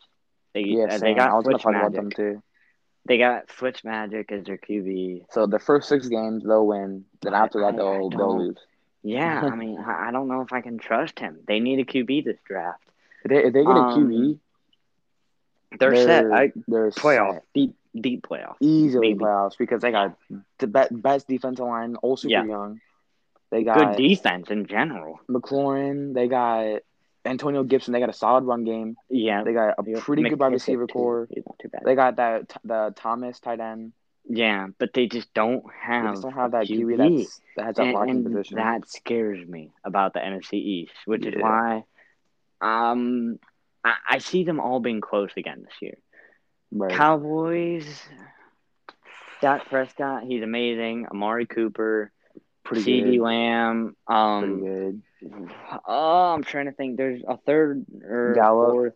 They yeah, uh, they got I was gonna talk Magic. about them too. They got Fitzmagic as their QB. So the first six games they'll win. Then after that they'll they'll lose. Yeah, I mean, I don't know if I can trust him. They need a QB this draft. If they, if they get a Um, QB, They're, set. I, they're playoff, set. deep, deep playoff. easily Maybe. playoffs because they got the be- best defensive line, all super Yeah. young. They got Good defense in general. McLaurin. They got Antonio Gibson. They got a solid run game. Yeah, They got a They pretty good wide receiver too. core. Too bad. They got that the Thomas tight end. yeah, but they just don't They have. just don't have that QB QB. that's, that has that and, blocking and position. that scares me about the NFC East, which is why, um, I, I see them all being close again this year. right. Cowboys, Dak Prescott, he's amazing. Amari Cooper, pretty CeeDee good. Lamb. Pretty Um, good. oh, I'm trying to think. There's a third or Gallup. fourth.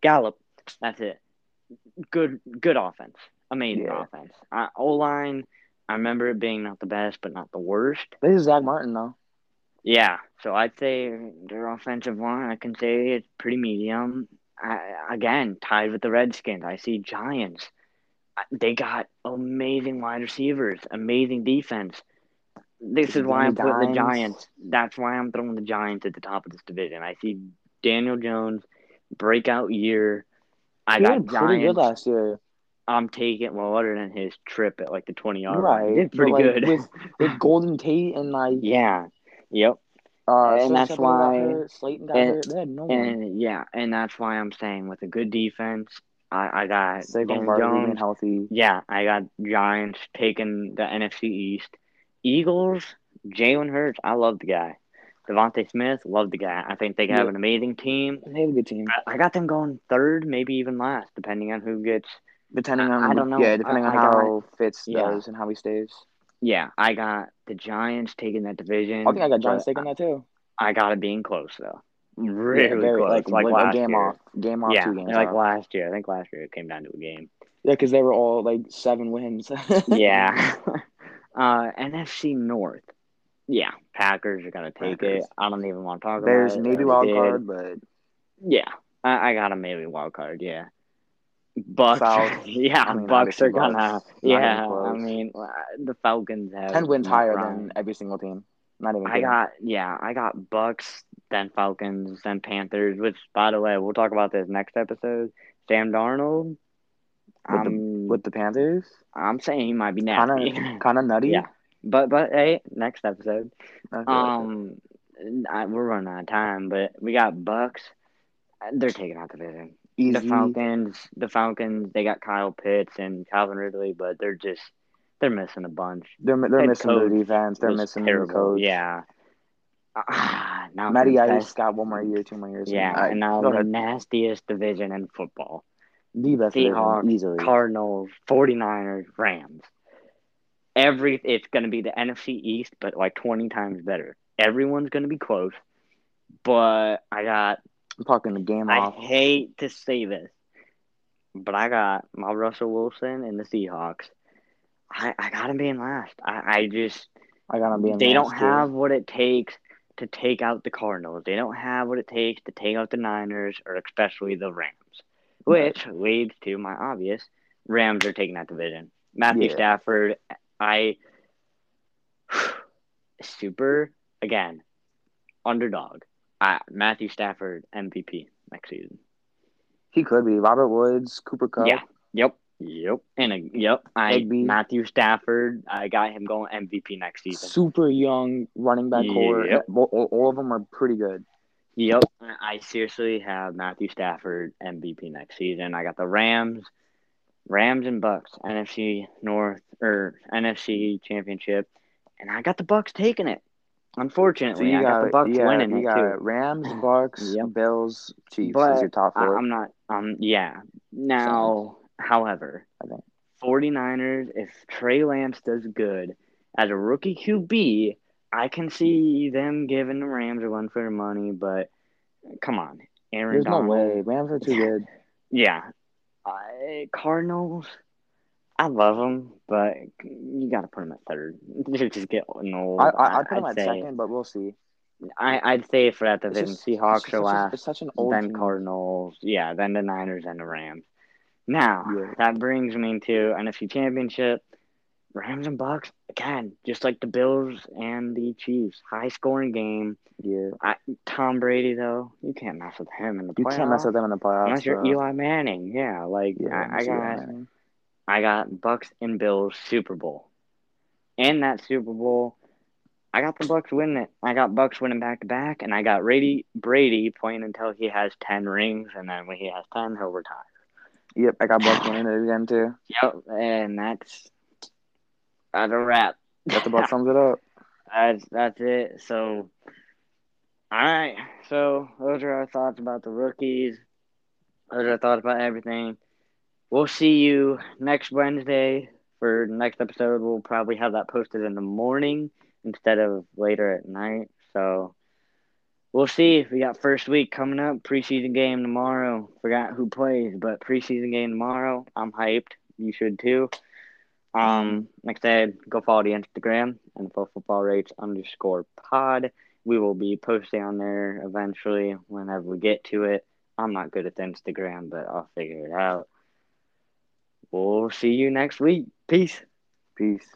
Gallup. That's it. good good offense, amazing Yeah. offense. Uh, o line, I remember it being not the best, but not the worst. This is Zack Martin though. Yeah, so I'd say their offensive line, I can say it's pretty medium. I, again, tied with the Redskins. I see Giants. They got amazing wide receivers, amazing defense. This is why I'm putting the Giants. That's why I'm throwing the Giants at the top of this division. I see Daniel Jones breakout year. I he got did pretty good Giants. last year. I'm taking well, other than his trip at like the 20 yard Right, line, did pretty like, good. with- With Golden Tate and like yeah, yep. uh, and that's why- hurt, Slayton got and- hurt. They had no one. And yeah, and that's why I'm saying with a good defense, I, I got Saquon Barkley Jones. healthy. Yeah, I got Giants taking the NFC East. Eagles, Jalen Hurts, I love the guy. DeVonta Smith, love the guy. I think they have Yeah. an amazing team. They have a good team. I- I got them going third, maybe even last, depending on who gets. Depending on I don't know. Yeah, depending I- on I got- how Fitz Yeah. does and how he stays. Yeah, I got the Giants taking that division. I think I got Giants taking that too. I got it being close though, really Yeah, very- close, like, like, like game year. off, game off, yeah, two games like off. last year. I think last year it came down to a game. Yeah, because they were all like seven wins. yeah. uh, NFC North. Yeah, Packers are gonna take Packers. it. I don't even want to talk There's about it. maybe wild did. card, but Yeah, I, I got a maybe wild card. Yeah. Bucs, South. yeah, I mean, Bucs are gonna. Yeah. I mean, uh, the Falcons have ten wins higher problem. than every single team. Not even. I kidding. got yeah, I got Bucs, then Falcons, then Panthers. Which, by the way, we'll talk about this next episode. Sam Darnold. With the- with the Panthers. I'm saying he might be Kind nasty, of, kind of nutty. Yeah. but but hey, next episode. Like Um, I, we're running out of time, but we got Bucs. They're taking out the division. easy. The Falcons, the Falcons, they got Kyle Pitts and Calvin Ridley, but they're just they're missing a bunch. They're they're head missing their coach defense. They're missing terrible. the coach. Yeah. Ah, now Matty the Ice got one more year, two more years. Yeah, and now go the ahead. nastiest division in football. The best Seahawks, easily. Cardinals, 49ers, Rams. Every it's going to be the NFC East, but like 20 times better. Everyone's going to be close. But I got I'm talking the game I off. hate to say this, but I got my Russell Wilson and the Seahawks. I, I got him being last. I, I just I gotta be. in they don't too. have what it takes to take out the Cardinals. They don't have what it takes to take out the Niners or especially the Rams. Which leads to my obvious Rams are taking that division. Matthew Yeah. Stafford, I super again underdog. I, Matthew Stafford MVP next season. He could be Robert Woods, Cooper Kupp. Yeah. Yep. Yep. And a, yep. I. Matthew Stafford. I got him going MVP next season. Super young running back core. Yep. All- all of them are pretty good. Yep. I seriously have Matthew Stafford MVP next season. I got the Rams, Rams and Bucs, NFC North or NFC Championship, and I got the Bucs taking it. So Unfortunately, you I got, got, the Bucs got, winning you it got too. Rams, Bucs, Yep. Bills, Chiefs But is your top I, four. I'm not. Um. Yeah. Now, however, I think. 49ers. If Trey Lance does good as a rookie QB, I can see them giving the Rams a run for their money. But come on, Aaron. There's no Donald. way. Rams are too good. Yeah. I Cardinals, I love them, but you got to put them at third. Just getting old. I, I, I put I'd them at say, second, but we'll see. I, I'd say for that division, just- Seahawks it's, are last, it's such an old then team. Cardinals, yeah, then the Niners and the Rams. Now, Yeah. that brings me to NFC Championship. Rams and Bucs, again, just like the Bills and the Chiefs. High scoring game. Yeah. I, Tom Brady, though, you can't mess with him in the You playoffs. You can't mess with them in the playoffs. Unless you're Eli Manning, yeah. Like Yeah, I, I got. I got Bucs and Bills Super Bowl. In that Super Bowl, I got the Bucs winning it. I got Bucs winning back to back, and I got Brady Brady playing until he has ten rings, and then when he has ten, he'll retire. Yep, I got Bucs winning it again too. Yep, and that's that's a wrap. Got about sums it up. That's that's it. So, all right. So those are our thoughts about the rookies. Those are our thoughts about everything. We'll see you next Wednesday for the next episode. We'll probably have that posted in the morning instead of later at night. So we'll see. We got first week coming up, preseason game tomorrow. Forgot who plays, but preseason game tomorrow. I'm hyped. You should too. Um, like I said, go follow the Instagram and football rates underscore pod. We will be posting on there eventually whenever we get to it. I'm not good at Instagram, but I'll figure it out. We'll see you next week. Peace. Peace.